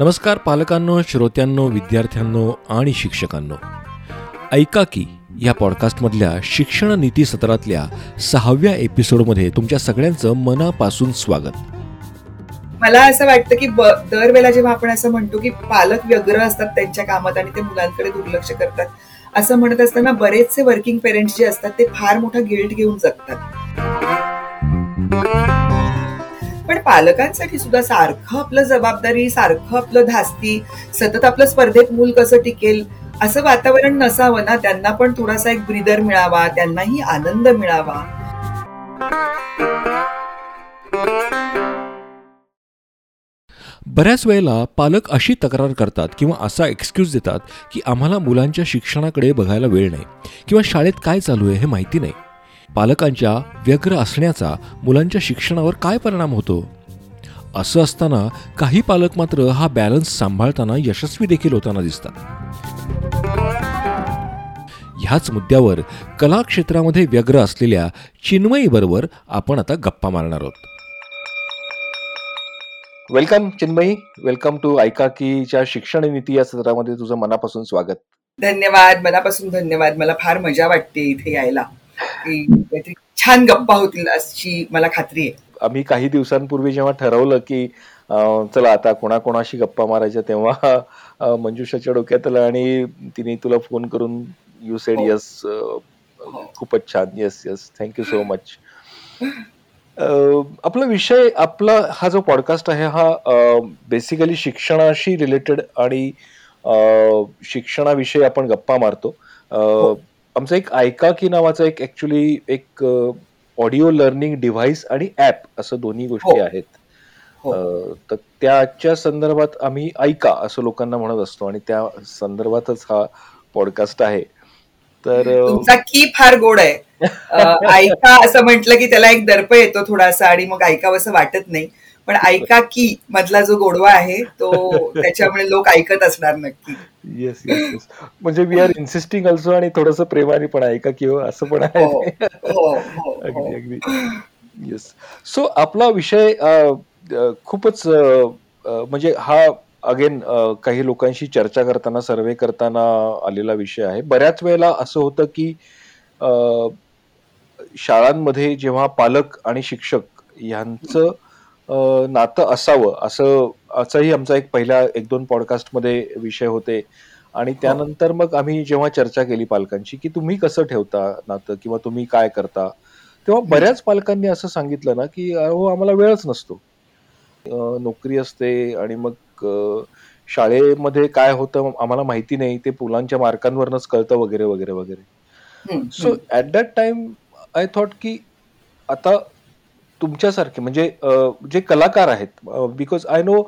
नमस्कार पालकांनो श्रोत्यांनो विद्यार्थ्यांनो आणि शिक्षकांनो. ऐका की या पॉडकास्टमधल्या शिक्षण नीती सत्रातल्या सहाव्या एपिसोडमध्ये तुमच्या सगळ्यांचं मनापासून स्वागत. मला असं वाटतं की दरवेळेला जेव्हा आपण असं म्हणतो की पालक व्यग्र असतात त्यांच्या कामात आणि ते मुलांकडे दुर्लक्ष करतात असं म्हणत असताना बरेचसे वर्किंग पेरेंट्स जे असतात ते फार मोठा गिल्ट घेऊन जगतात. पालकांसाठी सुद्धा सारखं आपलं जबाबदारी सारखं आपलं धास्ती सतत आपलं स्पर्धेत मूल कसं टिकेल असं वातावरण नसावं ना त्यांना पण थोडासा एक ब्रिदर मिळावा त्यांनाही आनंद मिळावा. बऱ्याच वेळेला पालक अशी तक्रार करतात किंवा असा एक्सक्यूज देतात की आम्हाला मुलांच्या शिक्षणाकडे बघायला वेळ नाही किंवा शाळेत काय चालू आहे हे माहिती नाही. पालकांच्या व्यग्र असण्याचा मुलांच्या शिक्षणावर काय परिणाम होतो? असं असताना काही पालक मात्र हा बॅलन्स सांभाळताना यशस्वी देखील होताना दिसतात. ह्याच मुद्द्यावर कला क्षेत्रामध्ये व्यग्र असलेल्या चिन्मयीबरोबर आपण आता गप्पा मारणार आहोत. वेलकम चिन्मयी वेलकम टू ऐका कीच्या शिक्षण नीती या सत्रामध्ये तुझं मनापासून स्वागत. धन्यवाद मनापासून धन्यवाद. मला फार मजा वाटते इथे यायला. छान गप्पा होतील अशी मला खात्री आहे. आम्ही काही दिवसांपूर्वी जेव्हा ठरवलं की चला आता कोणाकोणाशी गप्पा मारायच्या तेव्हा मंजुषाच्या डोक्यात आलं आणि तिने तुला फोन करून यू सेड यस खूपच छान. Yes yes thank you so much आपला विषय आपला हा जो पॉडकास्ट आहे हा बेसिकली शिक्षणाशी रिलेटेड आणि शिक्षणाविषयी आपण गप्पा मारतो. हो. आमचा एक ऐका की नावाचा एक ऍक्च्युली एक ऑडिओ लर्निंग डिव्हाइस आणि ऍप असं दोन्ही गोष्टी हो. आहेत हो. तर त्याच्या संदर्भात आम्ही ऐका असं लोकांना म्हणत असतो आणि त्या संदर्भातच हा पॉडकास्ट आहे तर तुमचा की फार गोड आहे ऐका असं म्हटलं की त्याला एक दर्प येतो थोडासा आणि मग ऐकावं असं वाटत नाही पण ऐका की मधला जो गोडवा आहे तो त्याच्यामुळे लोक ऐकत असणार नक्की. येस येस म्हणजे वी आर इन्सिस्टिंग ऑल्सो आणि थोडस प्रेमाने पण ऐका की हो, असं पण आहे. हो, हो, अगदी अगदी. येस सो आपला विषय खूपच म्हणजे हा अगेन काही लोकांशी चर्चा करताना सर्वे करताना आलेला विषय आहे. बऱ्याच वेळेला असं होतं की शाळांमध्ये जेव्हा पालक आणि शिक्षक यांचं नातं असावं असं असंही आमचा एक पहिल्या एक दोन पॉडकास्टमध्ये विषय होते. आणि त्यानंतर मग आम्ही जेव्हा चर्चा केली पालकांची की तुम्ही कसं ठेवता नातं किंवा तुम्ही काय करता? तेव्हा बऱ्याच पालकांनी असं सांगितलं ना की हो आम्हाला वेळच नसतो. नोकरी असते आणि मग शाळेमध्ये काय होतं आम्हाला माहिती नाही ते मुलांच्या मार्कांवरच कळतं वगैरे वगैरे वगैरे. So at that time I thought की आता तुमच्यासारखे म्हणजे जे कलाकार आहेत बिकॉज आय नो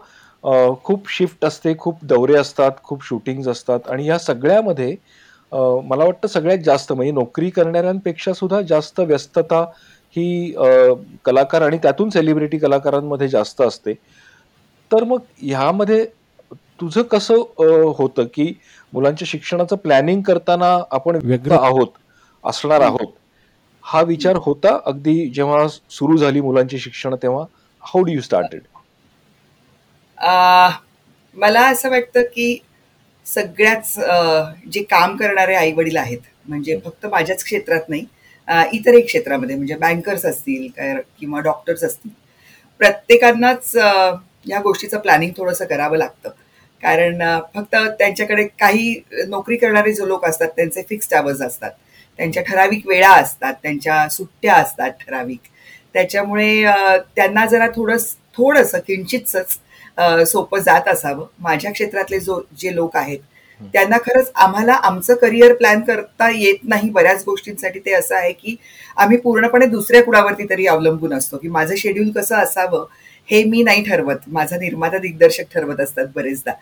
खूप शिफ्ट असते खूप दौरे असतात खूप शूटिंग असतात आणि या सगळ्यामध्ये मला वाटतं सगळ्यात जास्त म्हणजे नोकरी करणाऱ्यांपेक्षा सुद्धा जास्त व्यस्तता ही कलाकार आणि त्यातून सेलिब्रिटी कलाकारांमध्ये जास्त असते. तर मग ह्यामध्ये तुझं कसं होतं की मुलांच्या शिक्षणाचं प्लॅनिंग करताना आपण वेगळं आहोत असणार आहोत? हा विचार होता अगदी जेव्हा सुरू झाली मुलांची शिक्षण तेव्हा हाऊ डू यू स्टार्टेड मला असं वाटतं की सगळ्याच जे काम करणारे आई वडील आहेत म्हणजे फक्त माझ्याच क्षेत्रात नाही इतरही क्षेत्रामध्ये म्हणजे बँकर्स असतील किंवा डॉक्टर्स असतील प्रत्येकांनाच या गोष्टीचं प्लॅनिंग थोडंसं करावं लागतं. कारण फक्त त्यांच्याकडे काही नोकरी करणारे जो लोक असतात त्यांचे फिक्स्ड आवर्स असतात. त्यांच्या ठराविक वेळा असतात त्यांच्या सुट्ट्या असतात ठराविक. त्याच्यामुळे त्यांना जरा थोडस थोडंसं किंचितच सोपं जात असावं. माझ्या क्षेत्रातले जो जे लोक आहेत त्यांना खरंच आम्हाला आमचं करिअर प्लॅन करता येत नाही बऱ्याच गोष्टींसाठी. ते असं आहे की आम्ही पूर्णपणे दुसऱ्या कुणावरती तरी अवलंबून असतो की माझं शेड्यूल कसं असावं हे मी नाही ठरवत. माझा निर्माता दिग्दर्शक ठरवत असतात बरेचदा.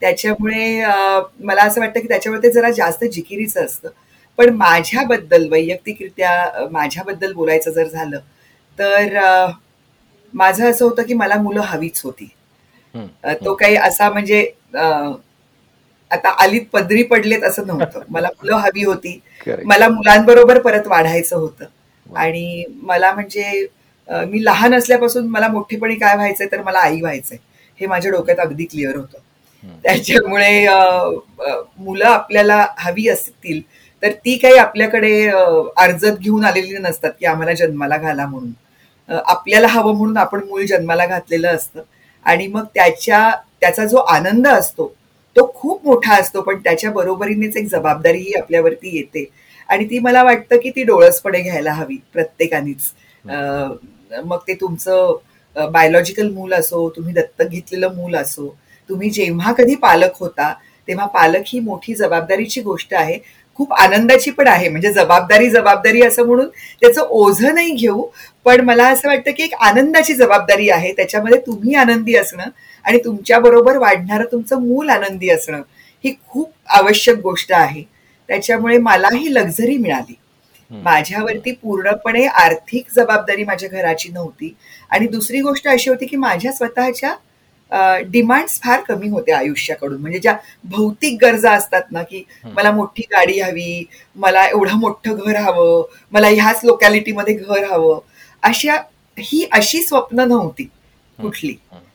त्याच्यामुळे मला असं वाटतं की त्याच्यावर ते जरा जास्त जिकिरीचं असतं. पण माझ्याबद्दल वैयक्तिकरित्या माझ्याबद्दल बोलायचं जर झालं तर माझं असं होतं की मला मुलं हवीच होती. तो काही असा म्हणजे आता आलीत पदरी पडलेत असं नव्हतं. मला मुलं हवी होती. मला मुलांबरोबर परत वाढायचं होतं. आणि मला म्हणजे मी लहान असल्यापासून मला मोठेपणी काय व्हायचंय तर मला आई व्हायचंय. हे माझ्या डोक्यात अगदी क्लिअर होतं. त्याच्यामुळे मुलं आपल्याला हवी असतील तर ती काही आपल्याकडे अर्जत घेऊन आलेली नसतात की आम्हाला जन्माला घाला म्हणून. आपल्याला हवं म्हणून आपण मूळ जन्माला घातलेलं असतं. आणि मग त्याच्या त्याचा जो आनंद असतो तो खूप मोठा असतो पण त्याच्या बरोबरीनेच एक जबाबदारीही आपल्यावरती येते. आणि ती मला वाटतं की ती डोळसपणे घ्यायला हवी प्रत्येकानीच. मग ते तुमचं बायोलॉजिकल मूल असो तुम्ही दत्तक घेतलेलं मूल असो तुम्ही जेव्हा कधी पालक होता तेव्हा पालक ही मोठी जबाबदारीची गोष्ट आहे. खूप आनंदाची पण आहे. म्हणजे जबाबदारी जबाबदारी असं म्हणून त्याचं ओझं नाही घेऊ. पण मला असं वाटतं की एक आनंदाची जबाबदारी आहे. त्याच्यामध्ये तुम्ही आनंदी असणं आणि तुमच्या बरोबर वाढणारं तुमचं मूल आनंदी असणं ही खूप आवश्यक गोष्ट आहे. त्याच्यामुळे मला ही लक्झरी मिळाली माझ्यावरती पूर्णपणे आर्थिक जबाबदारी माझ्या घराची नव्हती. आणि दुसरी गोष्ट अशी होती की माझ्या स्वतःच्या डिमांड्स फार कमी होते आयुष्याकडून. म्हणजे ज्या भौतिक गरजा असतात ना की मला मोठी गाडी हवी मला एवढं मोठं घर हवं मला ह्याच लोकॅलिटीमध्ये घर हवं अशा ही अशी स्वप्न नव्हती कुठली.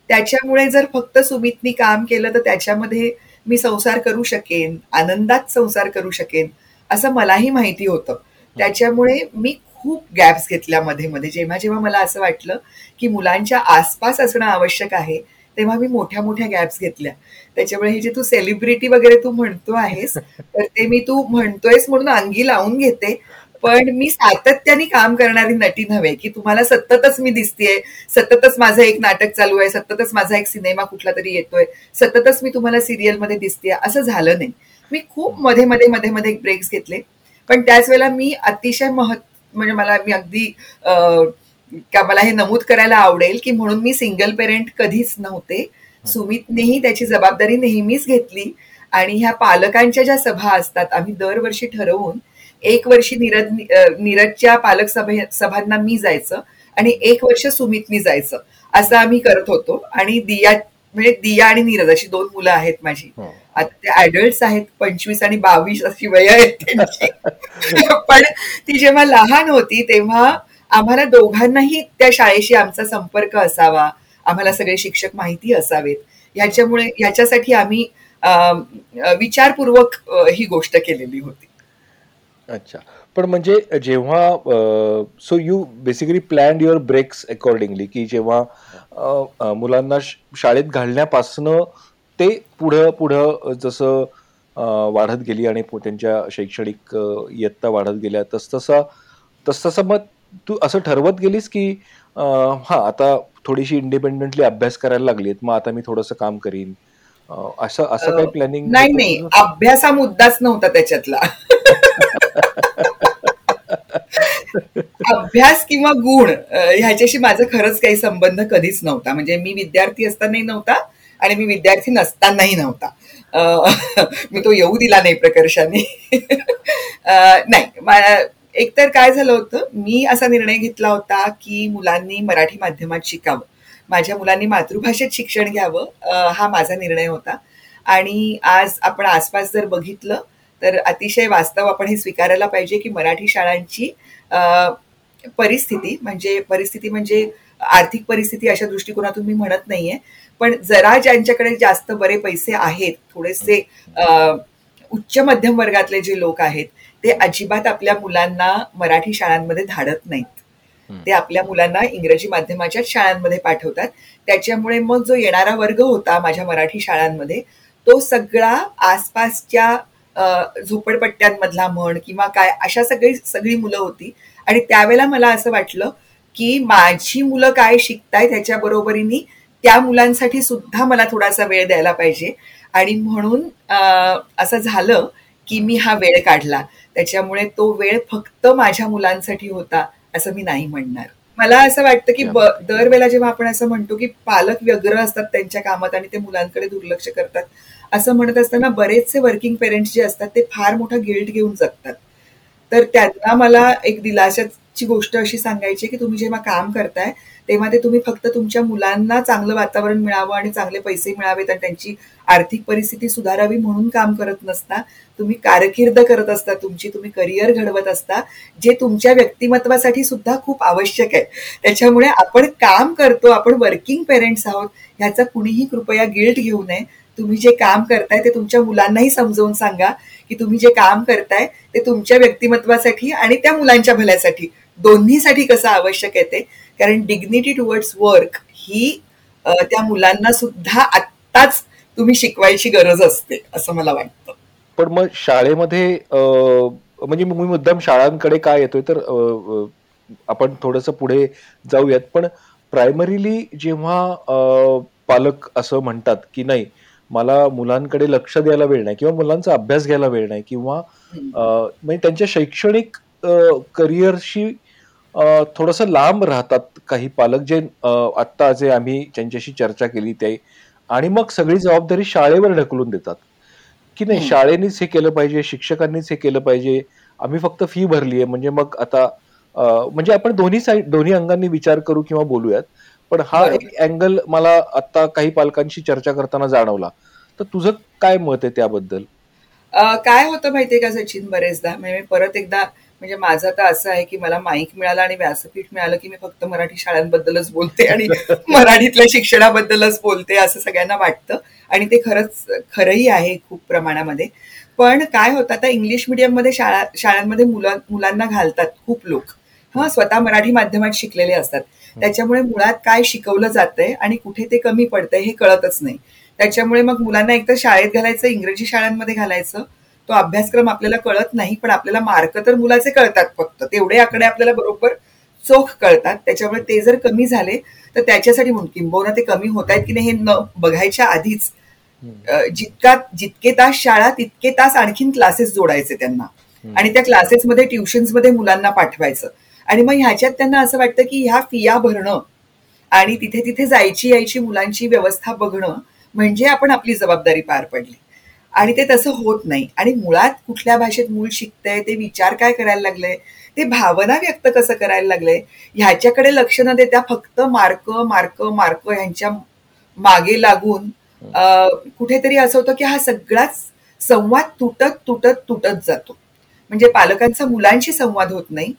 त्याच्यामुळे जर फक्त सुमितनी काम केलं तर त्याच्यामध्ये मी संसार करू शकेन आनंदात संसार करू शकेन असं मलाही माहिती होतं. त्याच्यामुळे मी खूप गॅप्स घेतल्या मध्ये मध्ये जेव्हा जेव्हा मला असं वाटलं की मुलांच्या आसपास असणं आवश्यक आहे तेव्हा मी मोठ्या मोठ्या गॅप्स घेतल्या. त्याच्यामुळे हे जे तू सेलिब्रिटी वगैरे तू म्हणतो आहेस तर ते मी तू म्हणतोयस म्हणून अंगी लावून घेते. पण मी सातत्याने काम करणारी नटी नव्हे की तुम्हाला सततच मी दिसतेय सततच माझं एक नाटक चालू आहे सततच माझा एक सिनेमा कुठला तरी येतोय सततच मी तुम्हाला सिरियलमध्ये दिसतेय असं झालं नाही. मी खूप मध्ये मध्ये मध्ये मध्ये ब्रेक्स घेतले. पण त्याच वेळेला मी अतिशय महत् म्हणजे मला मी अगदी का मला हे नमूद करायला आवडेल की म्हणून मी सिंगल पेरेंट कधीच नव्हते. सुमितनेही त्याची जबाबदारी नेहमीच घेतली आणि ह्या पालकांच्या ज्या सभा असतात आम्ही दरवर्षी ठरवून एक वर्षी नीरज नीरजच्या पालक सभे सभांना मी जायचं आणि एक वर्ष सुमितनी जायचं असं आम्ही करत होतो. आणि दिया म्हणजे दिया आणि नीरज अशी दोन मुलं आहेत माझी. आता ते ऍडल्ट आहेत पंचवीस आणि बावीस अशी वय आहेत त्यांची. पण ती जेव्हा लहान होती तेव्हा आम्हाला दोघांनाही त्या शाळेशी आमचा संपर्क असावा. आम्हाला सगळे शिक्षक माहिती असावेत. ह्याच्यामुळे ह्याच्यासाठी आम्ही विचारपूर्वक ही गोष्ट केलेली होती. अच्छा. पण म्हणजे जेव्हा so you basically plan your breaks accordingly की जेव्हा मुलांना शाळेत घालण्यापासनं ते पुढं पुढं जसं वाढत गेली आणि त्यांच्या शैक्षणिक इयत्ता वाढत गेल्या तस तसा तस तसं मग तू असं ठरवत गेलीस की हा आता थोडीशी इंडिपेंडेंटली अभ्यास करायला लागलीत मग आता मी थोडंसं काम करीन. असं असं काही प्लॅनिंग नाही नाही. अभ्यास हा मुद्दाच नव्हता त्याच्यातला. अभ्यास किंवा गुण ह्याच्याशी माझा खरंच काही संबंध कधीच नव्हता. म्हणजे मी विद्यार्थी असतानाही नव्हता आणि मी विद्यार्थी नसतानाही नव्हता. मी तो येऊ दिला नाही प्रकर्षाने. नाही. एकतर काय झालं होतं मी असा निर्णय घेतला होता की मुलांनी मराठी माध्यमात शिकावं. माझ्या मुलांनी मातृभाषेत शिक्षण घ्यावं हा माझा निर्णय होता. आणि आज आपण आसपास जर बघितलं तर अतिशय वास्तव आपण हे स्वीकारायला पाहिजे की मराठी शाळांची परिस्थिती म्हणजे परिस्थिती म्हणजे आर्थिक परिस्थिती अशा दृष्टिकोनातून मी म्हणत नाहीये. पण जरा ज्यांच्याकडे जास्त बरे पैसे आहेत थोडेसे उच्च मध्यम वर्गातले जे लोक आहेत ते अजिबात आपल्या मुलांना मराठी शाळांमध्ये धाडत नाहीत. ते आपल्या मुलांना इंग्रजी माध्यमाच्या शाळांमध्ये पाठवतात. त्याच्यामुळे मग जो येणारा वर्ग होता माझ्या मराठी शाळांमध्ये तो सगळा आसपासच्या झोपडपट्ट्यांमधला म्हण किंवा काय अशा सगळी सगळी मुलं होती. आणि त्यावेळेला मला असं वाटलं की माझी मुलं काय शिकताय त्याच्या बरोबरीने त्या मुलांसाठी सुद्धा मला थोडासा वेळ द्यायला पाहिजे. आणि म्हणून असं झालं की मी हा वेळ काढला. त्याच्यामुळे तो वेळ फक्त माझ्या मुलांसाठी होता असं मी नाही म्हणणार. मला असं वाटतं की दरवेळेला जेव्हा आपण असं म्हणतो की पालक व्यग्र असतात त्यांच्या कामात आणि ते मुलांकडे दुर्लक्ष करतात असं म्हणत असताना बरेचसे वर्किंग पेरेंट्स जे असतात ते फार मोठा गिल्ट घेऊन जगतात. तर त्यांना मला एक दिलाशाची गोष्ट अशी सांगायची की तुम्ही जेव्हा काम करताय तेव्हा ते तुम्ही फक्त तुमच्या मुलांना चांगलं वातावरण मिळावं आणि चांगले पैसे मिळावेत आणि त्यांची आर्थिक परिस्थिती सुधारावी म्हणून काम करत नसता. तुम्ही कारकीर्द करत असता तुमची तुम्ही करिअर घडवत असता जे तुमच्या व्यक्तिमत्वासाठी सुद्धा खूप आवश्यक आहे. त्याच्यामुळे आपण काम करतो आपण वर्किंग पेरेंट्स आहोत ह्याचा कुणीही कृपया गिल्ट घेऊ नये. तुम्ही जे काम करताय ते तुमच्या मुलांनाही समजावून सांगा की तुम्ही जे काम करताय ते तुमच्या व्यक्तिमत्वासाठी आणि त्या मुलांच्या भल्यासाठी. दोन्हीसाठी कसं आवश्यक आहे ते? कारण डिग्निटी टुवर्ड्स वर्क ही त्या मुलांना सुद्धा आत्ताच तुम्ही शिकवायची गरज असते असं मला वाटतं. पण मग शाळेमध्ये म्हणजे मी मुद्दाम शाळांकडे काय येतोय तर आपण थोडस पुढे जाऊयात. पण प्रायमरीली जेव्हा पालक असं म्हणतात की नाही मला मुलांकडे लक्ष द्यायला वेळ नाही किंवा मुलांचा अभ्यास घ्यायला वेळ नाही किंवा म्हणजे त्यांच्या शैक्षणिक करिअरशी थोडस लांब राहतात काही पालक जे आत्ता जे आम्ही त्यांच्याशी चर्चा केली ते. आणि मग सगळी जबाबदारी शाळेवर ढकलून देतात. की नाही शाळेनेच हे केलं पाहिजे शिक्षकांनीच हे केलं पाहिजे. आम्ही फक्त फी भरली आहे म्हणजे मग आता म्हणजे आपण दोन्ही साईड दोन्ही अंगांनी विचार करू किंवा बोलूयात. पण हा एक अँगल मला आता काही पालकांशी चर्चा करताना जाणवला. तर तुझं काय मत आहे त्याबद्दल? काय होतं माहितीये का सचिन बरेचदा? म्हणजे परत एकदा म्हणजे माझं तर असं आहे की मला माईक मिळाला आणि व्यासपीठ मिळालं की मी फक्त मराठी शाळांबद्दलच बोलते आणि मराठीतल्या शिक्षणाबद्दलच बोलते असं सगळ्यांना वाटतं. आणि ते खरंच खरंही आहे खूप प्रमाणामध्ये. पण काय होतं आता इंग्लिशमध्ये शाळा शाळांमध्ये मुलांना घालतात खूप लोक. हा स्वतः मराठी माध्यमात शिकलेले असतात. त्याच्यामुळे मुळात काय शिकवलं जातंय आणि कुठे ते कमी पडतंय हे कळतच नाही. त्याच्यामुळे मग मुलांना एकतर शाळेत घालायचं इंग्रजी शाळांमध्ये घालायचं तो अभ्यासक्रम आपल्याला कळत नाही पण आपल्याला मार्क तर मुलाचे कळतात फक्त. तेवढे आकडे आपल्याला बरोबर चोख कळतात. त्याच्यामुळे ते जर कमी झाले तर त्याच्यासाठी म्हणून किंबहुना ते कमी होत आहेत की नाही हे न बघायच्या आधीच. जितका जितके तास शाळा तितके तास आणखीन क्लासेस जोडायचे त्यांना. आणि त्या क्लासेसमध्ये ट्युशन्समध्ये मुलांना पाठवायचं. आणि मग ह्याच्यात त्यांना असं वाटतं की ह्या फिया भरणं आणि तिथे तिथे जायची यायची मुलांची व्यवस्था बघणं म्हणजे आपण आपली जबाबदारी पार पडली. आणि ते तसं होत नाही. आणि मुळात कुठल्या भाषेत मूल शिकतंय ते विचार काय करायला लागले ते भावना व्यक्त कसं करायला लागले ह्याच्याकडे लक्ष न देता फक्त मार्क मार्क मार्क ह्यांच्या मागे लागून कुठेतरी असं होतं की हा सगळाच संवाद तुटत तुटत तुटत जातो. म्हणजे पालकांचा मुलांशी संवाद होत नाही.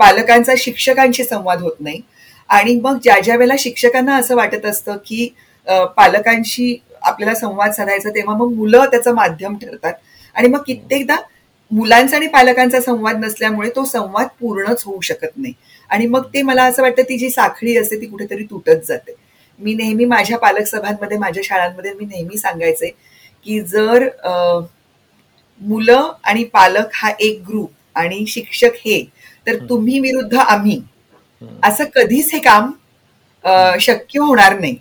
पालकांचा शिक्षकांशी संवाद होत नाही. आणि मग ज्या ज्या वेळेला शिक्षकांना असं वाटत असतं की पालकांशी आपल्याला संवाद साधायचा तेव्हा मग मुलं त्याचं माध्यम ठरतात. आणि मग कित्येकदा मुलांचा आणि पालकांचा संवाद नसल्यामुळे तो संवाद पूर्णच होऊ शकत नाही. आणि मग ते मला असं वाटतं ती जी साखळी असते ती कुठेतरी तुटत जाते. मी नेहमी माझ्या पालक सभांमध्ये माझ्या शाळांमध्ये मी नेहमी सांगायचे की जर मुलं आणि पालक हा एक ग्रुप आणि शिक्षक हे तर तुम्ही विरुद्ध आम्ही. असं कधीच हे काम शक्य होणार नाही.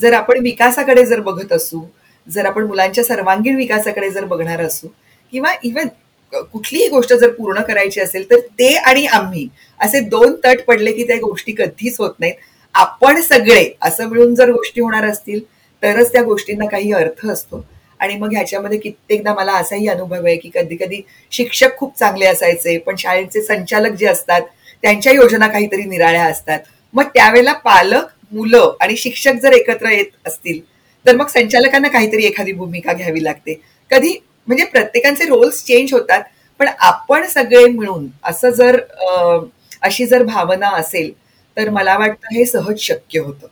जर आपण विकासाकडे जर बघत असू जर आपण मुलांच्या सर्वांगीण विकासाकडे जर बघणार असू किंवा इव्हन कुठलीही गोष्ट जर पूर्ण करायची असेल तर ते आणि आम्ही असे दोन तट पडले की त्या गोष्टी कधीच होत नाहीत. आपण सगळे असं मिळून जर गोष्टी होणार असतील तरच त्या गोष्टींना काही अर्थ असतो. आणि मग ह्याच्यामध्ये कित्येकदा मला असाही अनुभव आहे की कधी कधी शिक्षक खूप चांगले असायचे पण शाळेचे संचालक जे असतात त्यांच्या योजना काहीतरी निराळ्या असतात. मग त्यावेळेला पालक मुलं आणि शिक्षक जर एकत्र येत असतील तर मग संचालकांना काहीतरी एखादी भूमिका घ्यावी लागते. कधी म्हणजे प्रत्येकाचे रोल्स चेंज होतात पण आपण सगळे मिळून असं जर अशी जर भावना असेल तर मला वाटतं हे सहज शक्य होतं.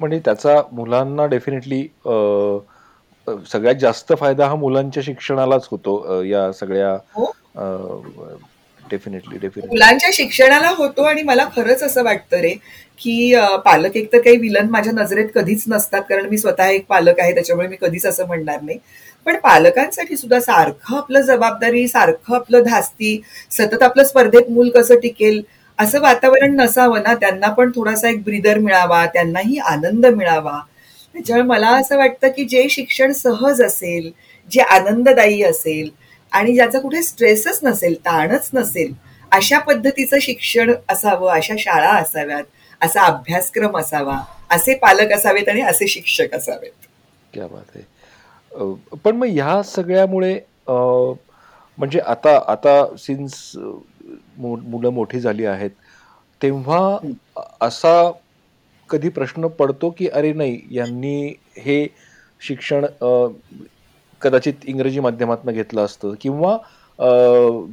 म्हणजे त्याचा मुलांना डेफिनेटली सगळ्यात जास्त फायदा हा मुलांच्या शिक्षणालाच होतो या सगळ्या डेफिनेटली डेफिनेटली मुलांच्या शिक्षणाला होतो आणि मला खरंच असं वाटतं रे की पालक एक तर काही विलन माझ्या नजरेत कधीच नसतात कारण मी स्वतः एक पालक आहे त्याच्यामुळे मी कधीच असं म्हणणार नाही. पण पालकांसाठी सुद्धा सारखं आपलं जबाबदारी सारखं आपलं धास्ती सतत आपलं स्पर्धेत मूल कसं टिकेल असं वातावरण नसावं ना त्यांना पण थोडासा एक ब्रिदर मिळावा त्यांनाही आनंद मिळावा. त्याच्यामुळे मला असं वाटतं की जे शिक्षण सहज असेल जे आनंददायी असेल आणि ज्याचा कुठे स्ट्रेसच नसेल ताणच नसेल अशा पद्धतीचं शिक्षण असावं अशा शाळा असाव्यात असा अभ्यासक्रम असावा असे पालक असावेत आणि असे शिक्षक असावेत. क्या बात आहे पण मग ह्या सगळ्यामुळे म्हणजे आता आता सिन्स मुलं मोठी झाली आहेत तेव्हा असा कधी प्रश्न पडतो की अरे नाही यांनी हे शिक्षण कदाचित इंग्रजी माध्यमातून घेतलं असतं किंवा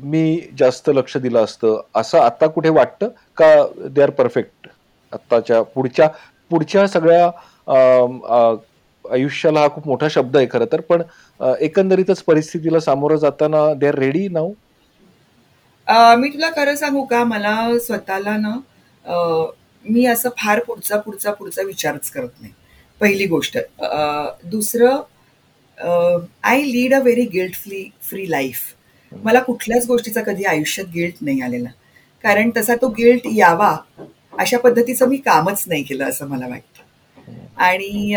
मी जास्त लक्ष दिलं असतं असं आता कुठे वाटतं का दे आर परफेक्ट आत्ताच्या पुढच्या पुढच्या सगळ्या आयुष्याला हा खूप मोठा शब्द आहे खरं तर पण एकंदरीतच परिस्थितीला सामोरं जाताना दे आर रेडी नाऊ मी तुला खरं सांगू का? मला स्वतःला ना मी असं फार पुढचा पुढचा पुढचा विचारच करत नाही. पहिली गोष्ट. दुसरं I lead a very guilt free free life मला कुठल्याच गोष्टीचा कधी आयुष्यात गिल्ट नाही आलेला. कारण तसा तो गिल्ट यावा अशा पद्धतीचं मी कामच नाही केलं असं मला वाटतं. आणि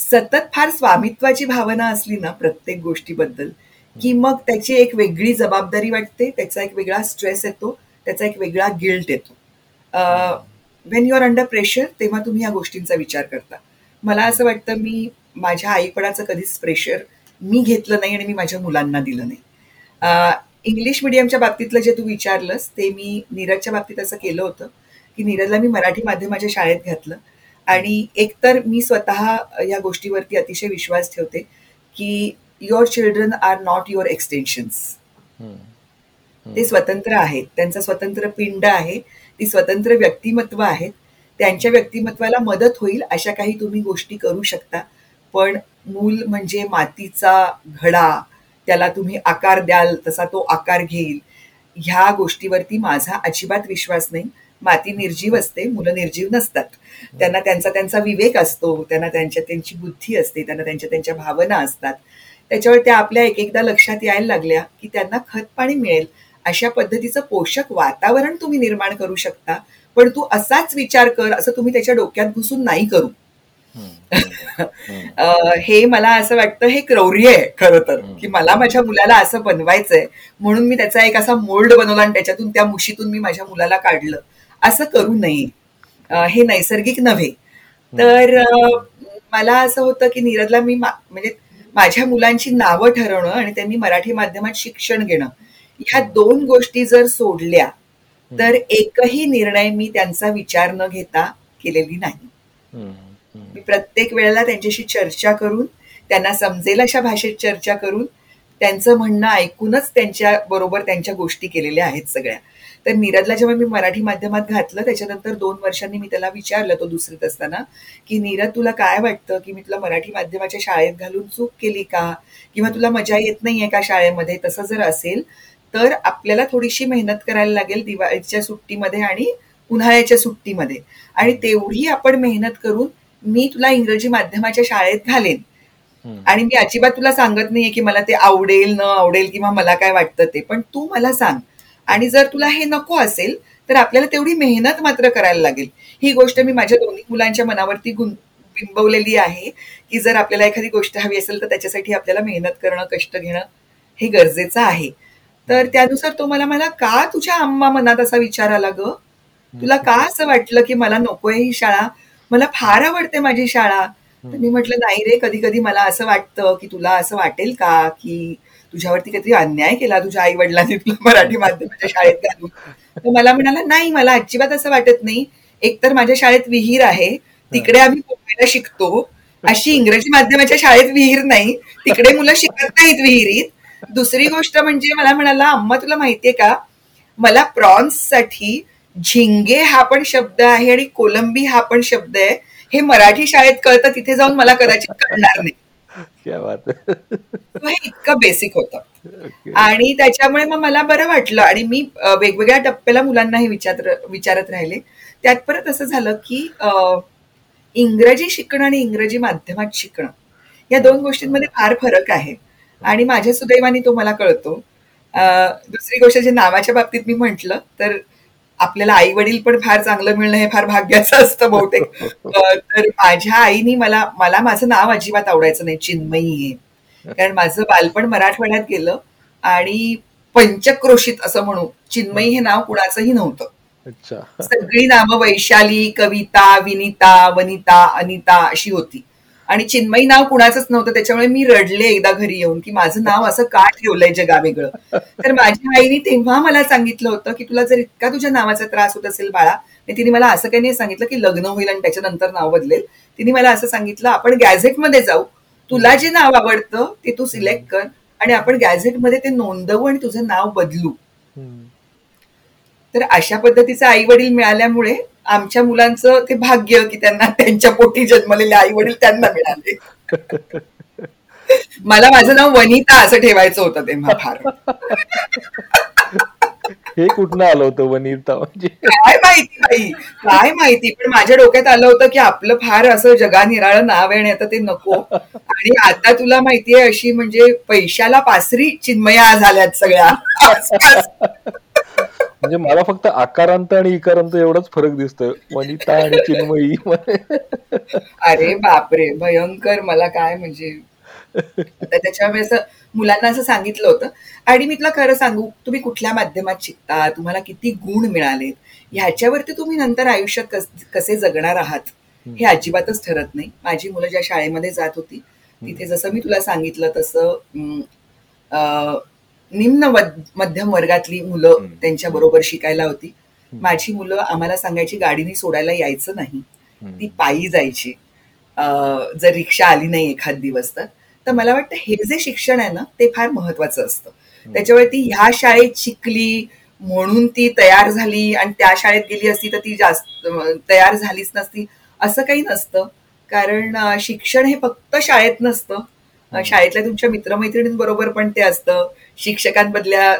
सतत फार स्वामित्वाची भावना असली ना प्रत्येक गोष्टीबद्दल की मग त्याची एक वेगळी जबाबदारी वाटते त्याचा एक वेगळा स्ट्रेस येतो त्याचा एक वेगळा गिल्ट येतो. When you are under pressure तेव्हा तुम्ही या गोष्टींचा विचार करता. मला असं वाटतं मी माझ्या आईपणाचं कधीच प्रेशर मी घेतलं नाही आणि मी माझ्या मुलांना दिलं नाही. इंग्लिश मिडियमच्या बाबतीतलं जे तू विचारलंस ते मी नीरजच्या बाबतीत असं केलं होतं की नीरजला मी मराठी माध्यमाच्या शाळेत घातलं. आणि एकतर मी स्वतः या गोष्टीवरती अतिशय विश्वास ठेवते की your children are not your extensions ते स्वतंत्र आहेत. त्यांचं स्वतंत्र पिंड आहे. ती स्वतंत्र व्यक्तिमत्व आहेत. त्यांच्या व्यक्तिमत्वाला मदत होईल अशा काही तुम्ही गोष्टी करू शकता. पण मूल म्हणजे मातीचा घडा त्याला तुम्ही आकार द्याल तसा तो आकार घेईल. ह्या गोष्टीवरती माझा अजिबात विश्वास नाही. माती निर्जीव असते मुलं निर्जीव नसतात. त्यांना त्यांचा त्यांचा विवेक असतो त्यांना त्यांच्या त्यांची बुद्धी असते त्यांना त्यांच्या त्यांच्या भावना असतात. त्याच्यावर त्या आपल्या एक एकदा लक्षात यायला लागल्या की त्यांना खत पाणी मिळेल. अशा पद्धतीचं पोषक वातावरण तुम्ही निर्माण करू शकता. पण तू असाच विचार कर असं तुम्ही त्याच्या डोक्यात घुसून नाही करू. हे मला असं वाटतं हे क्रौर्य आहे खरं तर की मला माझ्या मुलाला असं बनवायचंय म्हणून मी त्याचा एक असा मोल्ड बनवला आणि त्याच्यातून त्या मुशीतून मी माझ्या मुलाला काढलं. असं करू नये. हे नैसर्गिक नव्हे. तर मला असं होतं की नीरजला मी म्हणजे माझ्या मुलांची नावं ठरवणं आणि त्यांनी मराठी माध्यमात शिक्षण घेणं ह्या दोन गोष्टी जर सोडल्या तर एकही निर्णय मी त्यांचा विचार न घेता केलेली नाही. मी प्रत्येक वेळेला त्यांच्याशी चर्चा करून त्यांना समजेल अशा भाषेत चर्चा करून त्यांचं म्हणणं ऐकूनच त्यांच्या बरोबर त्यांच्या गोष्टी केलेल्या आहेत सगळ्या. तर नीरजला जेव्हा मी मराठी माध्यमात घातलं त्याच्यानंतर दोन वर्षांनी मी त्याला विचारलं तो दुसरीत असताना की नीरज तुला काय वाटतं? की मी तुला मराठी माध्यमाच्या शाळेत घालून चूक केली का? किंवा तुला मजा येत नाहीये का शाळेमध्ये? तसं जर असेल तर आपल्याला थोडीशी मेहनत करायला लागेल दिवाळीच्या सुट्टीमध्ये आणि उन्हाळ्याच्या सुट्टीमध्ये. आणि तेवढी आपण मेहनत करून मी तुला इंग्रजी माध्यमाच्या शाळेत घालेन. आणि मी अजिबात तुला सांगत नाहीये की मला ते आवडेल न आवडेल किंवा मला काय वाटतं ते. पण तू मला सांग. आणि जर तुला हे नको असेल तर आपल्याला तेवढी मेहनत मात्र करायला लागेल. ही गोष्ट मी माझ्या दोन्ही मुलांच्या मनावरती बिंबवलेली आहे की जर आपल्याला एखादी गोष्ट हवी असेल तर त्याच्यासाठी आपल्याला मेहनत करणं कष्ट घेणं हे गरजेचं आहे. तर त्यानुसार तो मला मला का तुझ्या आम्मा मनात असा विचार आला ग? तुला का असं वाटलं की मला नकोय ही शाळा? मला फार आवडते माझी शाळा. तर मी म्हटलं नाही रे कधी कधी मला असं वाटतं की तुला असं वाटेल का? की तुझ्यावरती काहीतरी अन्याय केला तुझ्या आई वडिलांनी तुला मराठी माध्यमाच्या शाळेत घालून. तर मला म्हणाला नाही मला अजिबात असं वाटत नाही. एकतर माझ्या शाळेत विहीर आहे. तिकडे आम्ही पोहायला शिकतो. अशी इंग्रजी माध्यमाच्या शाळेत विहीर नाही. तिकडे मुलं शिकत नाहीत विहिरीत. दुसरी गोष्ट म्हणजे मला म्हणाला अम्मा तुला माहितीये का? मला प्रॉन्ससाठी झिंगे हा पण शब्द आहे आणि कोलंबी हा पण शब्द आहे. हे मराठी शाळेत कळतं तिथे जाऊन मला कदाचित कळणार नाही. हे. इतकं बेसिक होतं. आणि त्याच्यामुळे मग मला बरं वाटलं आणि मी वेगवेगळ्या टप्प्याला मुलांना हे विचार विचारत राहिले. त्यात परत असं झालं की इंग्रजी शिकणं आणि इंग्रजी माध्यमात शिकणं या दोन गोष्टींमध्ये फार फरक आहे. आणि माझ्या सुदैवाने तो मला कळतो. दुसरी गोष्ट जे नावाच्या बाबतीत मी म्हंटल तर आपल्याला आई वडील पण फार चांगलं मिळणं हे फार भाग्याचं असतं बहुतेक. तर माझ्या आईनी मला मला माझं नाव अजिबात आवडायचं नाही चिन्मयी. हे कारण माझं बालपण मराठवाड्यात गेलं आणि पंचक्रोशीत असं म्हणू चिन्मयी हे नाव कुणाचंही नव्हतं. सगळी नावं वैशाली कविता विनिता वनिता अनिता अशी होती. आणि चिन्मयी नाव कुणाचंच नव्हतं त्याच्यामुळे मी रडले एकदा घरी येऊन की माझं नाव असं का ठेवलंय जगा वेगळं तर माझ्या आईने तेव्हा मला सांगितलं होतं की तुला जर इतका तुझ्या नावाचा त्रास होत असेल बाळा तिने मला असं काही नाही सांगितलं की लग्न होईल आणि त्याच्यानंतर नाव बदलेल. तिने मला असं सांगितलं आपण गॅझेटमध्ये जाऊ. तुला जे नाव आवडतं ते तू सिलेक्ट कर आणि आपण गॅझेटमध्ये ते नोंदवू आणि तुझं नाव बदलू. तर अशा पद्धतीचे आई वडील मिळाल्यामुळे आमच्या मुलांचं ते भाग्य की त्यांना त्यांच्या पोटी जन्मलेले आई वडील त्यांना मिळाले. मला माझं नाव वनिता असं ठेवायचं होतं तेव्हा फार. हे कुठनं आलं होतं वनिता म्हणजे? काय माहिती बाई काय माहिती पण माझ्या डोक्यात आलं होतं की आपलं फार असं जगानिराळ नाव आहे आणि आता ते नको. आणि आता तुला माहितीये अशी म्हणजे पैशाला पासरी चिन्मया झाल्यात सगळ्या. म्हणजे मला फक्त आकारांत आणि इकारांत एवढाच फरक दिसतोय. वनिता आणि चिन्मयी. अरे बापरे भयंकर मला काय म्हणजे? त्याच्यामुळे असं मुलांना असं सांगितलं होतं. आणि मी तुला खरं सांगू तुम्ही कुठल्या माध्यमात शिकता? तुम्हाला किती गुण मिळालेत? ह्याच्यावरती तुम्ही नंतर आयुष्यात कसे जगणार आहात? हे अजिबातच ठरत नाही. माझी मुलं ज्या शाळेमध्ये जात होती तिथे जसं मी तुला सांगितलं तसं निम्न मध्यम वर्गातली मुलं त्यांच्या बरोबर शिकायला होती. माझी मुलं आम्हाला सांगायची गाडीने सोडायला यायचं नाही. ती पायी जायची. जर रिक्षा आली नाही एखाद दिवस तर. तर मला वाटतं हे जे शिक्षण आहे ना ते फार महत्वाचं असतं. त्याच्यामुळे ती ह्या शाळेत शिकली म्हणून ती तयार झाली आणि त्या शाळेत गेली असती तर ती जास्त तयार झालीच नसती असं काही नसतं. कारण शिक्षण हे फक्त शाळेत नसतं. शाळेतल्या तुमच्या मित्रमैत्रिणींबरोबर पण ते असतं. शिक्षकांमधल्या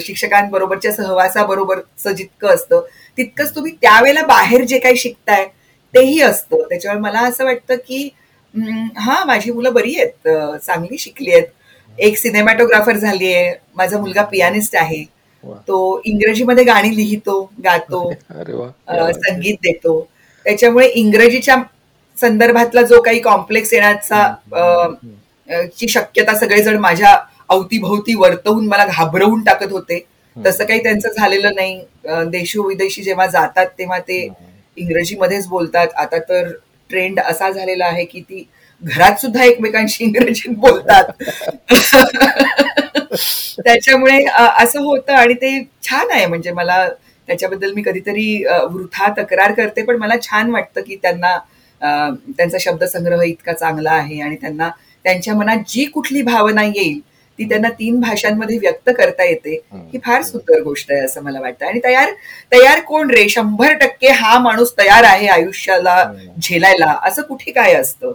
शिक्षकांबरोबरच्या सहवासाबरोबरचं जितकं असतं तितकंच तुम्ही त्यावेळेला बाहेर जे काही शिकताय तेही असतं. त्याच्यामुळे मला असं वाटतं की हा माझी मुलं बरी आहेत चांगली शिकली आहेत. एक सिनेमॅटोग्राफर झाली आहे माझा मुलगा पियानिस्ट आहे. तो इंग्रजीमध्ये गाणी लिहितो गातो संगीत देतो. त्याच्यामुळे इंग्रजीच्या संदर्भातला जो काही कॉम्प्लेक्स येण्याचा ची शक्यता सगळेजण माझ्या अवतीभोवती वर्तवून मला घाबरवून टाकत होते. तसं काही त्यांचं झालेलं नाही. देशोविदेशी जेव्हा जातात तेव्हा ते इंग्रजीमध्येच बोलतात. आता तर ट्रेंड असा झालेला आहे की ती घरात सुद्धा एकमेकांशी इंग्रजीत बोलतात. त्याच्यामुळे असं होतं आणि ते छान आहे. म्हणजे मला त्याच्याबद्दल मी कधीतरी वृथा तक्रार करते पण मला छान वाटतं की त्यांना त्यांचा शब्दसंग्रह इतका चांगला आहे आणि त्यांना त्यांच्या मनात जी कुठली भावना येईल ती त्यांना तीन भाषांमध्ये व्यक्त करता येते ही. फार सुंदर गोष्ट आहे असं मला वाटतं. आणि तयार तयार कोण रे? शंभर टक्के हा माणूस तयार आहे आयुष्याला झेलायला. असं कुठे काय असतं?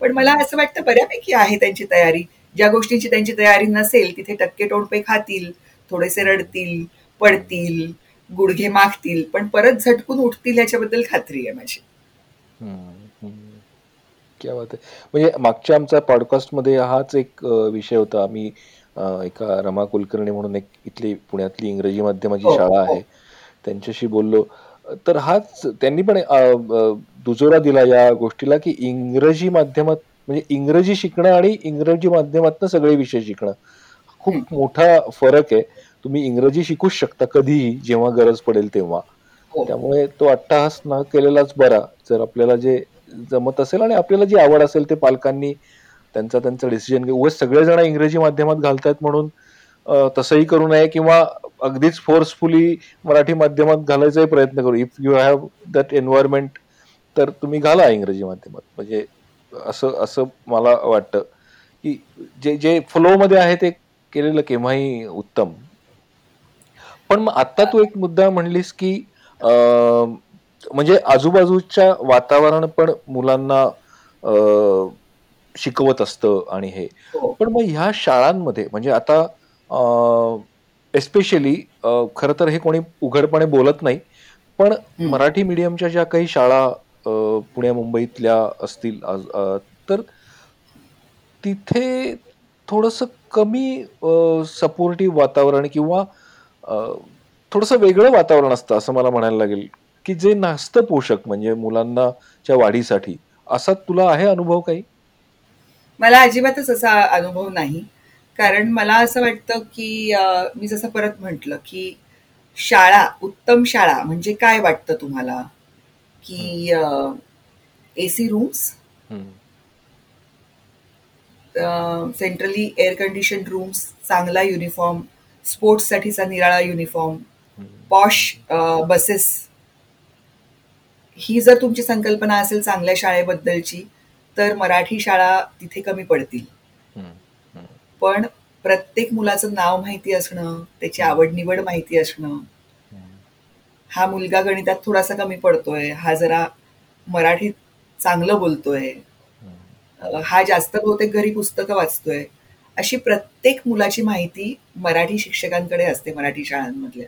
पण मला असं वाटतं बऱ्यापैकी आहे त्यांची तयारी. ज्या गोष्टींची त्यांची तयारी नसेल तिथे टक्के टोणपे खातील थोडेसे रडतील पडतील गुडघे मागतील पण परत झटकून उठतील याच्याबद्दल खात्री आहे माझी. क्या बात आहे म्हणजे मागच्या आमचा पॉडकास्टमध्ये हाच एक विषय होता. आम्ही एका रमा कुलकर्णी म्हणून एक इथली पुण्यातली इंग्रजी माध्यमाची हो, शाळा आहे. हो. त्यांच्याशी बोललो. तर हाच त्यांनी पण दुजोरा दिला या गोष्टीला की इंग्रजी माध्यमात म्हणजे इंग्रजी शिकणं आणि इंग्रजी माध्यमातनं सगळे विषय शिकणं. खूप मोठा फरक आहे. तुम्ही इंग्रजी शिकूच शकता कधीही जेव्हा गरज पडेल तेव्हा. हो. त्यामुळे तो अट्टहास न केलेलाच बरा. जर आपल्याला जे जमत असेल आणि आपल्याला जी आवड असेल ते पालकांनी त्यांचा त्यांचा डिसिजन घेऊ सगळेजण इंग्रजी माध्यमात घालतात म्हणून तसंही करू नये किंवा अगदीच फोर्सफुली मराठी माध्यमात घालायचाही प्रयत्न करू. If you have that environment तर तुम्ही घाला इंग्रजी माध्यमात. म्हणजे असं असं मला वाटतं की जे जे फ्लोमध्ये आहे ते केलेलं केव्हाही उत्तम. पण मग आता तू एक मुद्दा म्हणलीस की म्हणजे आजूबाजूच्या वातावरण पण मुलांना शिकवत असतं आणि हे. हो. पण मग ह्या शाळांमध्ये म्हणजे आता एस्पेशली खर तर हे कोणी उघडपणे बोलत नाही पण मराठी मीडियमच्या ज्या काही शाळा पुण्या मुंबईतल्या असतील तर तिथे थोडस कमी सपोर्टिव्ह वातावरण किंवा थोडस वेगळं वातावरण असतं असं मला म्हणायला लागेल. की जे नसतं पोषक म्हणजे मुलांना च्या वाढीसाठी असा तुला आहे अनुभव काही? मला अजिबातच असा अनुभव नाही. कारण मला असं वाटतं की मी जसं परत म्हटलं की शाळा उत्तम शाळा म्हणजे काय वाटतं तुम्हाला? की AC rooms centrally air condition rooms चांगला युनिफॉर्म स्पोर्ट्ससाठीचा निराळा युनिफॉर्म पॉश बसेस ही जर तुमची संकल्पना असेल चांगल्या शाळेबद्दलची तर मराठी शाळा तिथे कमी पडतील. पण प्रत्येक मुलाचं नाव माहिती असणं त्याची आवड निवड माहिती असणं हा मुलगा गणितात थोडासा कमी पडतोय हा जरा मराठीत चांगलं बोलतोय हा जास्त बहुतेक घरी पुस्तकं वाचतोय अशी प्रत्येक मुलाची माहिती मराठी शिक्षकांकडे असते मराठी शाळांमधल्या.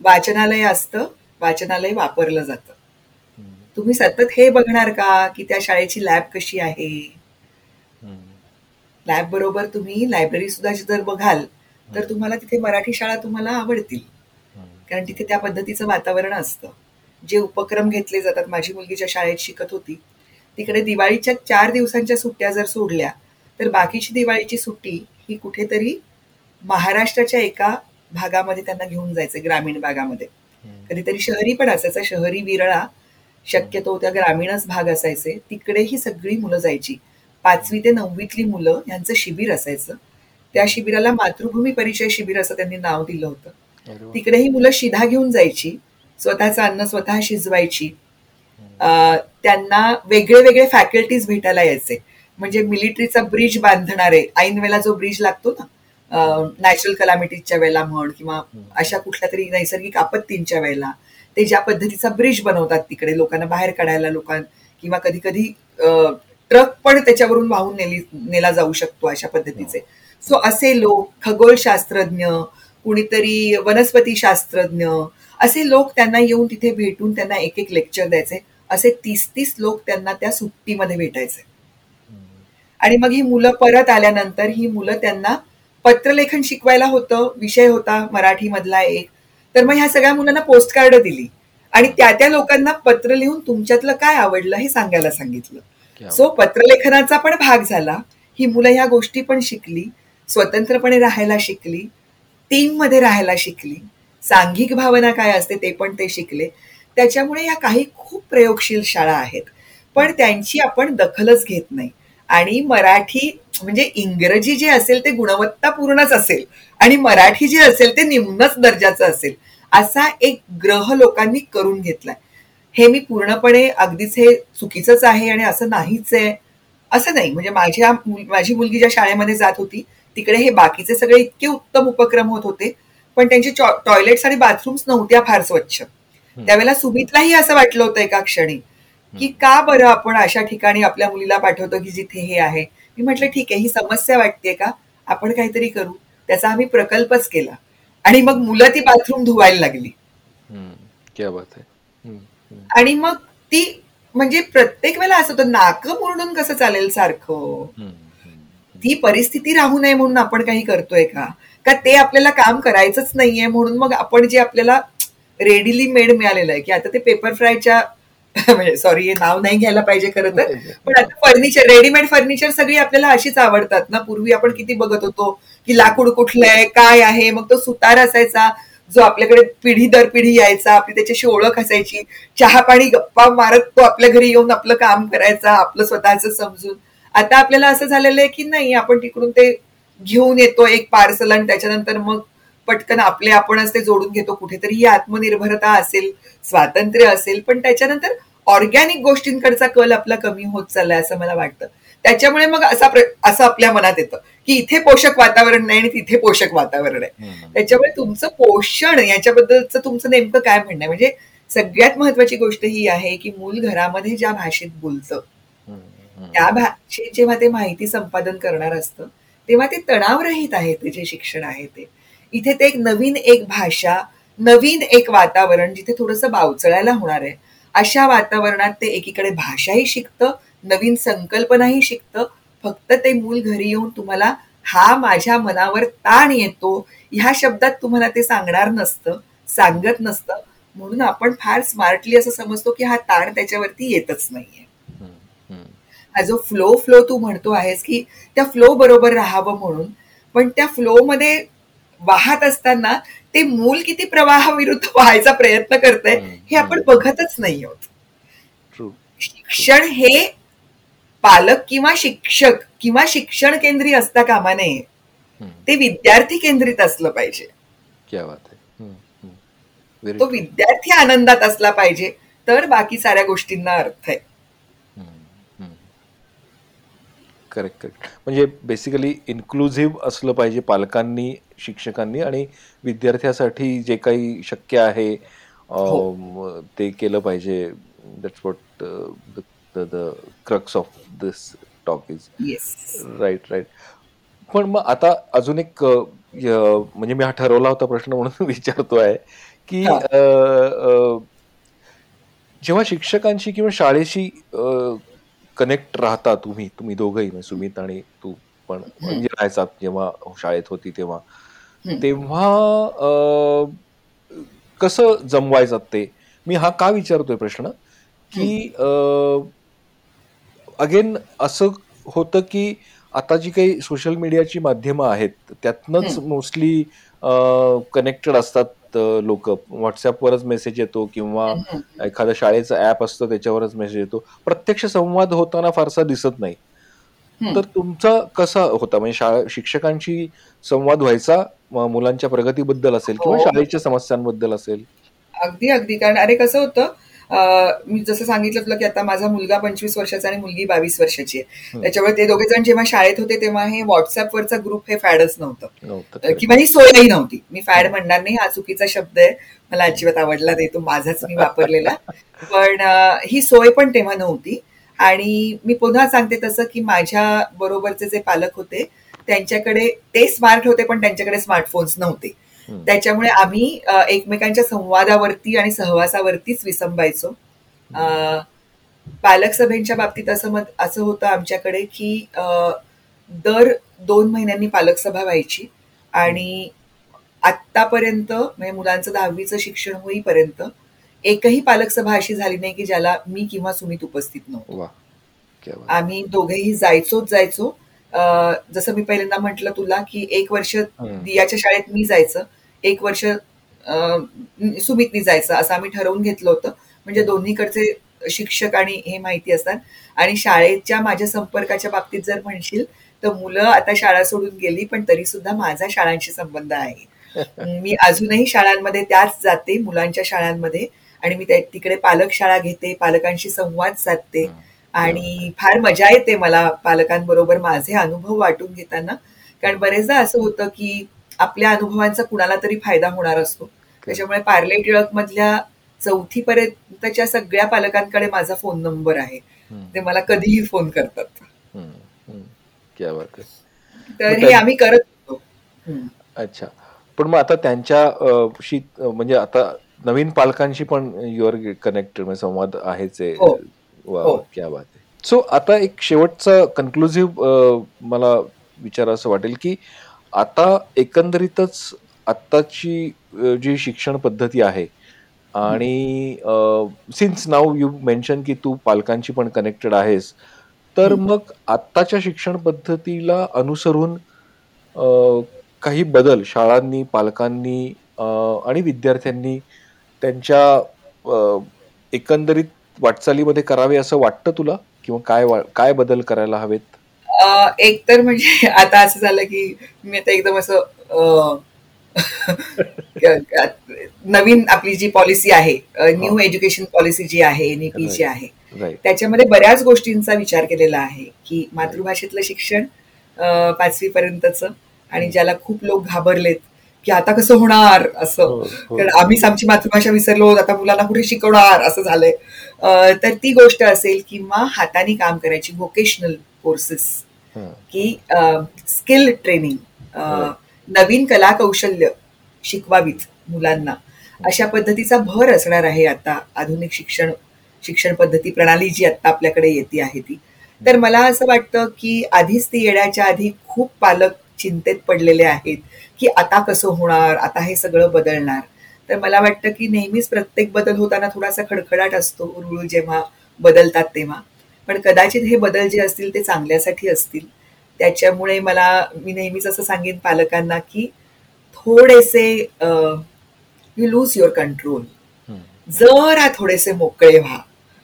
वाचनालय असतं वाचनालय वापरलं जातं. तुम्ही सतत हे बघणार का की त्या शाळेची लॅब कशी आहे? लॅब बरोबर तुम्ही लायब्ररी सुद्धा जर बघाल तर तुम्हाला तिथे मराठी शाळा तुम्हाला आवडतील. कारण तिथे त्या पद्धतीचं वातावरण असतं. जे उपक्रम घेतले जातात माझी मुलगी ज्या शाळेत शिकत होती तिकडे दिवाळीच्या चार दिवसांच्या सुट्ट्या जर सोडल्या तर बाकीची दिवाळीची सुट्टी ही कुठेतरी महाराष्ट्राच्या एका भागामध्ये त्यांना घेऊन जायचं ग्रामीण भागामध्ये. कधीतरी शहरी पण असायचं. शहरी विरळा शक्यतो त्या ग्रामीणच भाग असायचे. तिकडे ही सगळी मुलं जायची. पाचवी ते नववीतली मुलं यांचं शिबिर असायचं. त्या शिबिराला मातृभूमी परिचय शिबिर असं त्यांनी नाव दिलं होतं. तिकडे ही मुलं शिधा घेऊन जायची. स्वतःचं अन्न स्वतः शिजवायची. त्यांना वेगळे वेगळे फॅकल्टीज भेटायला यायचे. म्हणजे मिलिटरीचा ब्रिज बांधणारे. ऐन वेळेला जो ब्रिज लागतो ना नॅचरल कलामिटीजच्या वेळेला म्हण किंवा अशा कुठल्या तरी नैसर्गिक आपत्तींच्या वेळेला ते ज्या पद्धतीचा ब्रिज बनवतात तिकडे लोकांना बाहेर काढायला लोकां किंवा कधी कधी ट्रक पण त्याच्यावरून वाहून नेली नेला जाऊ शकतो अशा पद्धतीचे. सो असे लोक खगोलशास्त्रज्ञ कुणीतरी वनस्पती शास्त्रज्ञ असे लोक त्यांना येऊन तिथे भेटून त्यांना एक एक लेक्चर द्यायचे. असे तीस तीस लोक त्यांना त्या सुट्टीमध्ये भेटायचे. आणि मग ही मुलं परत आल्यानंतर ही मुलं त्यांना पत्रलेखन शिकवायला होतं विषय होता मराठी मधला एक. तर मग ह्या सगळ्या मुलांना पोस्ट दिली. आणि त्या त्या लोकांना पत्र लिहून तुमच्यातलं काय आवडलं हे सांगायला सांगितलं. सो पत्रलेखनाचा पण भाग झाला. ही मुलं ह्या गोष्टी पण शिकली. स्वतंत्रपणे राहायला शिकली. टीममध्ये राहायला शिकली. सांघिक भावना काय असते ते पण ते शिकले. त्याच्यामुळे या काही खूप प्रयोगशील शाळा आहेत. पण त्यांची आपण दखलच घेत नाही. आणि मराठी म्हणजे इंग्रजी जे असेल ते गुणवत्तापूर्णच असेल आणि मराठी जे असेल ते निम्नच दर्जाचं असेल असा एक ग्रह लोकांनी करून घेतलाय. हे मी पूर्णपणे अगदीच हे चुकीचंच आहे आणि असं नाहीच आहे. असं नाही म्हणजे माझ्या माझी मुलगी ज्या शाळेमध्ये जात होती तिकडे हे बाकीचे सगळे इतके उत्तम उपक्रम होत होते पण त्यांचे टॉयलेट्स आणि बाथरूम्स नव्हत्या फार स्वच्छ. त्यावेळेला सुमितलाही असं वाटलं होतं एका क्षणी की का बरं आपण अशा ठिकाणी आपल्या मुलीला पाठवतो की जिथे हे आहे? मी म्हटलं ठीक आहे ही समस्या वाटते का? आपण काहीतरी करू. त्याचा आम्ही प्रकल्पच केला. आणि मग मुलं ती बाथरूम धुवायला लागली. आणि मग ती म्हणजे प्रत्येक वेळेला असं होतं नाकं मुरडून कसं चालेल सारखं? ती परिस्थिती राहू नये म्हणून आपण काही करतोय का? का ते आपल्याला काम करायचंच नाहीये म्हणून मग आपण जे आपल्याला रेडीली मेड मिळालेलं आहे की आता ते पेपर फ्रायच्या म्हणजे सॉरी हे नाव नाही घ्यायला पाहिजे खरं तर. पण आता फर्निचर रेडीमेड फर्निचर सगळी आपल्याला अशीच आवडतात ना. पूर्वी आपण किती बघत होतो की लाकूड कुठलं आहे काय आहे? मग तो सुतार असायचा जो आपल्याकडे पिढी दर पिढी यायचा आपली त्याच्याशी ओळख असायची. चहा पाणी गप्पा मारत तो आपल्या घरी येऊन आपलं काम करायचा आपलं स्वतःच समजून. आता आपल्याला असं झालेलं आहे की नाही आपण तिकडून ते घेऊन येतो एक पार्सल आणि त्याच्यानंतर मग पटकन आपले आपणच ते जोडून घेतो. कुठेतरी ही आत्मनिर्भरता असेल स्वातंत्र्य असेल पण त्याच्यानंतर ऑर्गॅनिक गोष्टींकडचा कल आपला कमी होत चाललाय असं मला वाटतं. त्याच्यामुळे मग असा असं आपल्या मनात येतं की इथे पोषक वातावरण नाही आणि तिथे पोषक वातावरण आहे. त्याच्यामुळे तुमचं पोषण याच्याबद्दलचं तुमचं नेमकं काय म्हणणं आहे? म्हणजे सगळ्यात महत्वाची गोष्ट ही आहे की मूल घरामध्ये ज्या भाषेत बोलतं त्या भाषेत जेव्हा ते माहिती संपादन करणार असतं तेव्हा ते तणावरहित आहे ते जे शिक्षण आहे ते. इथे ते एक नवीन एक भाषा नवीन एक वातावरण जिथे थोडंसं बावचळायला होणार आहे. अशा वातावरणात ते एकीकडे भाषाही शिकतं नवीन संकल्पनाही शिकतं. फक्त ते मूल घरी येऊन तुम्हाला हा माझ्या मनावर ताण येतो ह्या शब्दात तुम्हाला ते सांगणार नसतं सांगत नसतं. म्हणून आपण फार स्मार्टली असं समजतो की हा ताण त्याच्यावरती येतच नाहीये. हा जो फ्लो फ्लो तू म्हणतो आहेस की त्या फ्लो बरोबर राहावं म्हणून पण त्या फ्लो मध्ये वाहत असताना ते मूल किती प्रवाहाविरुद्ध व्हायचा प्रयत्न करतंय हे आपण बघतच नाही आहोत. शिक्षण हे पालक किंवा शिक्षक किंवा शिक्षण केंद्री असता कामा नये. ते विद्यार्थी केंद्रित असलं पाहिजे. तो. विद्यार्थी आनंदात असला पाहिजे तर बाकी साऱ्या गोष्टींना अर्थ आहे. करेक्ट करेक्ट म्हणजे बेसिकली इन्क्लुझिव्ह असलं पाहिजे पालकांनी शिक्षकांनी आणि विद्यार्थ्यासाठी जे काही शक्य आहे अम, ते केलं पाहिजे. That's what the crux of this talk is yes right right पण मग आता अजून एक म्हणजे मी हा ठरवला होता प्रश्न म्हणून विचारतोय की हा. अ, अ, जेव्हा शिक्षकांशी किंवा शाळेशी कनेक्ट राहता तुम्ही तुम्ही दोघंही म्हणजे सुमित आणि तू पण म्हणजे राहायचा जेव्हा शाळेत होती तेव्हा. तेव्हा कसं जमवायचं ते? मी हा का विचारतोय प्रश्न? की अगेन असं होतं की आता जी काही सोशल मीडियाची माध्यमं आहेत त्यातनंच मोस्टली कनेक्टेड असतात लोक. व्हॉट्सअपवरच मेसेज येतो किंवा एखाद्या शाळेचं ऍप असतं त्याच्यावरच मेसेज येतो. प्रत्यक्ष संवाद होताना फारसा दिसत नाही. तर तुमचा कसा होता? म्हणजे शाळा शिक्षकांशी संवाद व्हायचा मुलांच्या प्रगतीबद्दल असेल किंवा हो. शाळेच्या समस्यांबद्दल असेल? अगदी अगदी. कारण अरे कसं होतं? मी जसं सांगितलं तुला की आता माझा मुलगा पंचवीस वर्षाचा आणि मुलगी बावीस वर्षाची आहे. त्याच्यामुळे ते दोघे जण जेव्हा शाळेत होते तेव्हा हे व्हॉट्सअपवरचा ग्रुप हे फॅडच नव्हतं. किंवा ही सोयही नव्हती. मी फॅड म्हणणार नाही हा चुकीचा शब्द आहे. मला अजिबात आवडला नाही तो माझाच मी वापरलेला. पण ही सोय पण तेव्हा नव्हती. आणि मी पुन्हा सांगते तसं की माझ्या बरोबरचे जे पालक होते त्यांच्याकडे ते स्मार्ट होते पण त्यांच्याकडे स्मार्टफोन्स नव्हते. त्याच्यामुळे आम्ही एकमेकांच्या संवादावरती आणि सहवासावरतीच विसंबायचो. पालक सभेच्या बाबतीत असं मत असं होतं आमच्याकडे की दर दोन महिन्यांनी पालक सभा व्हायची आणि आत्तापर्यंत म्हणजे मुलांचं दहावीचं शिक्षण होईपर्यंत एकही पालक सभा अशी झाली नाही की ज्याला मी किंवा सुमित उपस्थित नव्हतो. आम्ही दोघेही जायचोच जायचो. जसं मी पहिल्यांदा म्हटलं तुला की एक वर्ष. दियाच्या शाळेत मी जायचं. एक वर्ष सुमितनी जायचं असं आम्ही ठरवून घेतलं होतं. म्हणजे दोन्हीकडचे शिक्षक आणि हे माहिती असतात. आणि शाळेच्या माझ्या संपर्काच्या बाबतीत जर म्हणशील तर मुलं आता शाळा सोडून गेली पण तरी सुद्धा माझा शाळांशी संबंध आहे. मी अजूनही शाळांमध्ये त्याच जाते मुलांच्या शाळांमध्ये. आणि मी तिकडे पालक शाळा घेते पालकांशी संवाद साधते. आणि फार मजा येते मला पालकांबरोबर माझे अनुभव वाटून घेताना. कारण बरेचदा असं होतं की आपल्या अनुभवांचा कुणाला तरी फायदा होणार असतो त्याच्यामुळे पार्ले टिळक मधल्या चौथी पर्यंतच्या सगळ्या पालकांकडे माझा फोन नंबर आहे. ते मला कधीही फोन करतात. तर हे आम्ही करत होतो. अच्छा पण मग आता त्यांच्या अ, शी अ, म्हणजे आता नवीन पालकांशी पण युअर कनेक्टेड म्हणजे संवाद आहेच आहे हो. हो. क्या बात आहे सो आता एक शेवटचा कन्क्लुझिव्ह मला विचार असं वाटेल की आता एकंदरीतच आत्ताची जी शिक्षण पद्धती आहे आणि सिन्स नाव यू मेन्शन की तू पालकांशी पण कनेक्टेड आहेस तर. मग आत्ताच्या शिक्षण पद्धतीला अनुसरून काही बदल शाळांनी पालकांनी आणि विद्यार्थ्यांनी त्यांच्या एकंदरीत वाटचालीमध्ये करावे असं वाटतं तुला किंवा काय वा- काय बदल करायला हवेत एक तर म्हणजे आता असं झालं की मी आता एकदम असं नवीन आपली जी पॉलिसी आहे न्यू एज्युकेशन पॉलिसी जी आहे एनईपी जी आहे त्याच्यामध्ये बऱ्याच गोष्टींचा विचार केलेला आहे की मातृभाषेतलं शिक्षण पाचवी पर्यंतच आणि ज्याला खूप लोक घाबरलेत की आता कसं होणार असं. हो, हो. कारण आम्हीच आमची मातृभाषा विसरलो आता मुलांना कुठे शिकवणार असं झालंय. तर ती गोष्ट असेल किंवा हाताने काम करायची व्होकेशनल कोर्सेस की स्किल ट्रेनिंग Right. नवीन कला कौशल्य शिकवावीत मुलांना. अशा पद्धतीचा भर असणार आहे आता आधुनिक शिक्षण शिक्षण पद्धती प्रणाली जी आता आपल्याकडे येते आहे ती. तर मला असं वाटतं की आधीच ती येण्याच्या आधी खूप पालक चिंतेत पडलेले आहेत की आता कसं होणार आता हे सगळं बदलणार. तर मला वाटतं की नेहमीच प्रत्येक बदल होताना थोडासा खडखडाट असतो रुळ जेव्हा बदलतात तेव्हा. पण कदाचित हे बदल जे असतील ते चांगल्यासाठी असतील. त्याच्यामुळे मला मी नेहमीच असं सांगेन पालकांना की थोडेसे यू लूज युअर कंट्रोल जरा थोडेसे मोकळे व्हा.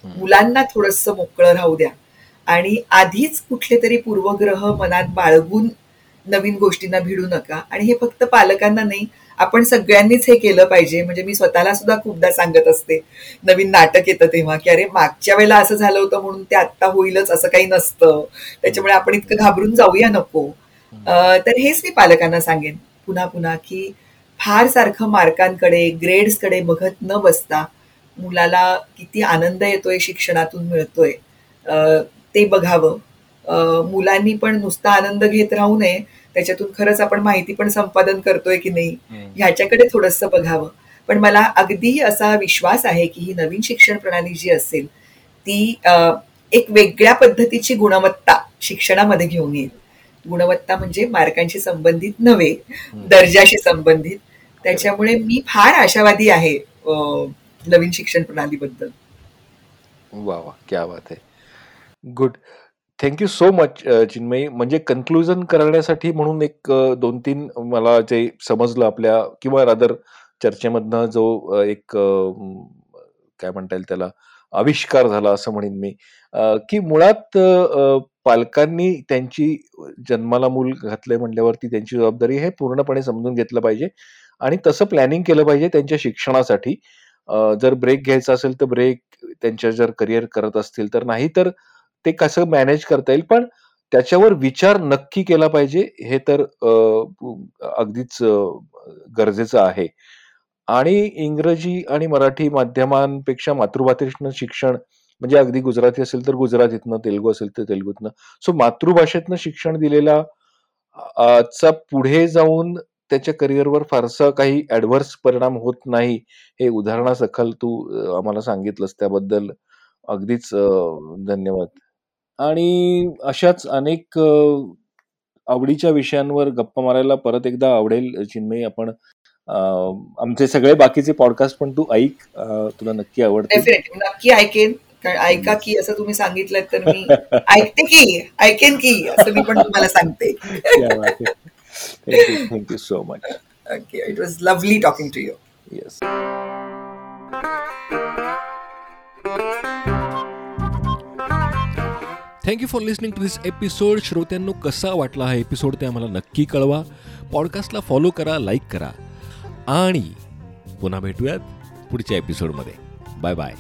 मुलांना थोडंसं मोकळं राहू द्या. आणि आधीच कुठले तरी पूर्वग्रह मनात बाळगून नवीन गोष्टींना भिडू नका. आणि हे फक्त पालकांना नाही आपण सगळ्यांनीच हे केलं पाहिजे. म्हणजे मी स्वतःला सुद्धा खूपदा सांगत असते. नवीन नाटक येतं तेव्हा की अरे मागच्या वेळेला असं झालं होतं म्हणून ते आत्ता होईलच असं काही नसतं. त्याच्यामुळे आपण इतकं घाबरून जाऊया नको. तर हेच मी पालकांना सांगेन पुन्हा पुन्हा की फार सारखं मार्कांकडे ग्रेड्सकडे बघत न बसता मुलाला किती आनंद येतोय शिक्षणातून मिळतोय. ते बघावं. मुलांनी पण नुसता आनंद घेत राहू नये त्याच्यातून खरंच आपण माहिती पण संपादन करतोय की नाही ह्याच्याकडे थोडस बघावं. पण मला अगदी असा विश्वास आहे की ही नवीन शिक्षण प्रणाली जी असेल ती एक वेगळ्या पद्धतीची गुणवत्ता शिक्षणामध्ये घेऊन येईल. गुणवत्ता म्हणजे मार्कांशी संबंधित नव्हे दर्जाशी संबंधित. त्याच्यामुळे मी फार आशावादी आहे नवीन शिक्षण प्रणालीबद्दल. वा वा क्या बात आहे. Good. Thank you so much Chinmayi. म्हणजे कन्क्लुजन करण्यासाठी म्हणून एक दोन तीन मला जे समजलं आपल्या किंवा रादर चर्चेमधनं जो एक काय म्हणता येईल त्याला? आविष्कार झाला असं म्हणेन मी. की मुळात पालकांनी त्यांची जन्माला मूल घातलंय म्हणल्यावरती त्यांची जबाबदारी हे पूर्णपणे समजून घेतलं पाहिजे. आणि तसं प्लॅनिंग केलं पाहिजे त्यांच्या शिक्षणासाठी. जर ब्रेक घ्यायचा असेल तर ब्रेक त्यांच्या जर करिअर करत असतील तर नाही तर ते कसं मॅनेज करता येईल पण त्याच्यावर विचार नक्की केला पाहिजे हे तर अगदीच गरजेचं आहे. आणि इंग्रजी आणि मराठी माध्यमांपेक्षा मातृभाषेतनं शिक्षण म्हणजे अगदी गुजराती असेल तर गुजरातीतनं तेलुगू असेल तर तेलुगूतनं सो मातृभाषेतनं शिक्षण दिलेला चा पुढे जाऊन त्याच्या करिअरवर फारसा काही ऍडव्हर्स परिणाम होत नाही हे उदाहरणासखल तू आम्हाला सांगितलंस त्याबद्दल. अगदीच धन्यवाद. आणि अशाच अनेक आवडीच्या विषयांवर गप्पा मारायला परत एकदा आवडेल चिन्मयी. आपण आमचे सगळे बाकीचे पॉडकास्ट पण तू ऐक. तुला नक्की आवडते नक्की ऐकेन. ऐका की असं तुम्ही सांगितलं तर मी ऐकते की ऐकेन की असं मी पण तुम्हाला सांगते. Thank you so much okay it was lovely talking to you yes thank you for listening to this episode श्रोत्यांनो कसा वाटला हा एपिसोड ते आम्हाला नक्की कळवा. पॉडकास्टला फॉलो करा लाईक करा. आणि पुन्हा भेटूयात पुढच्या एपिसोडमध्ये बाय बाय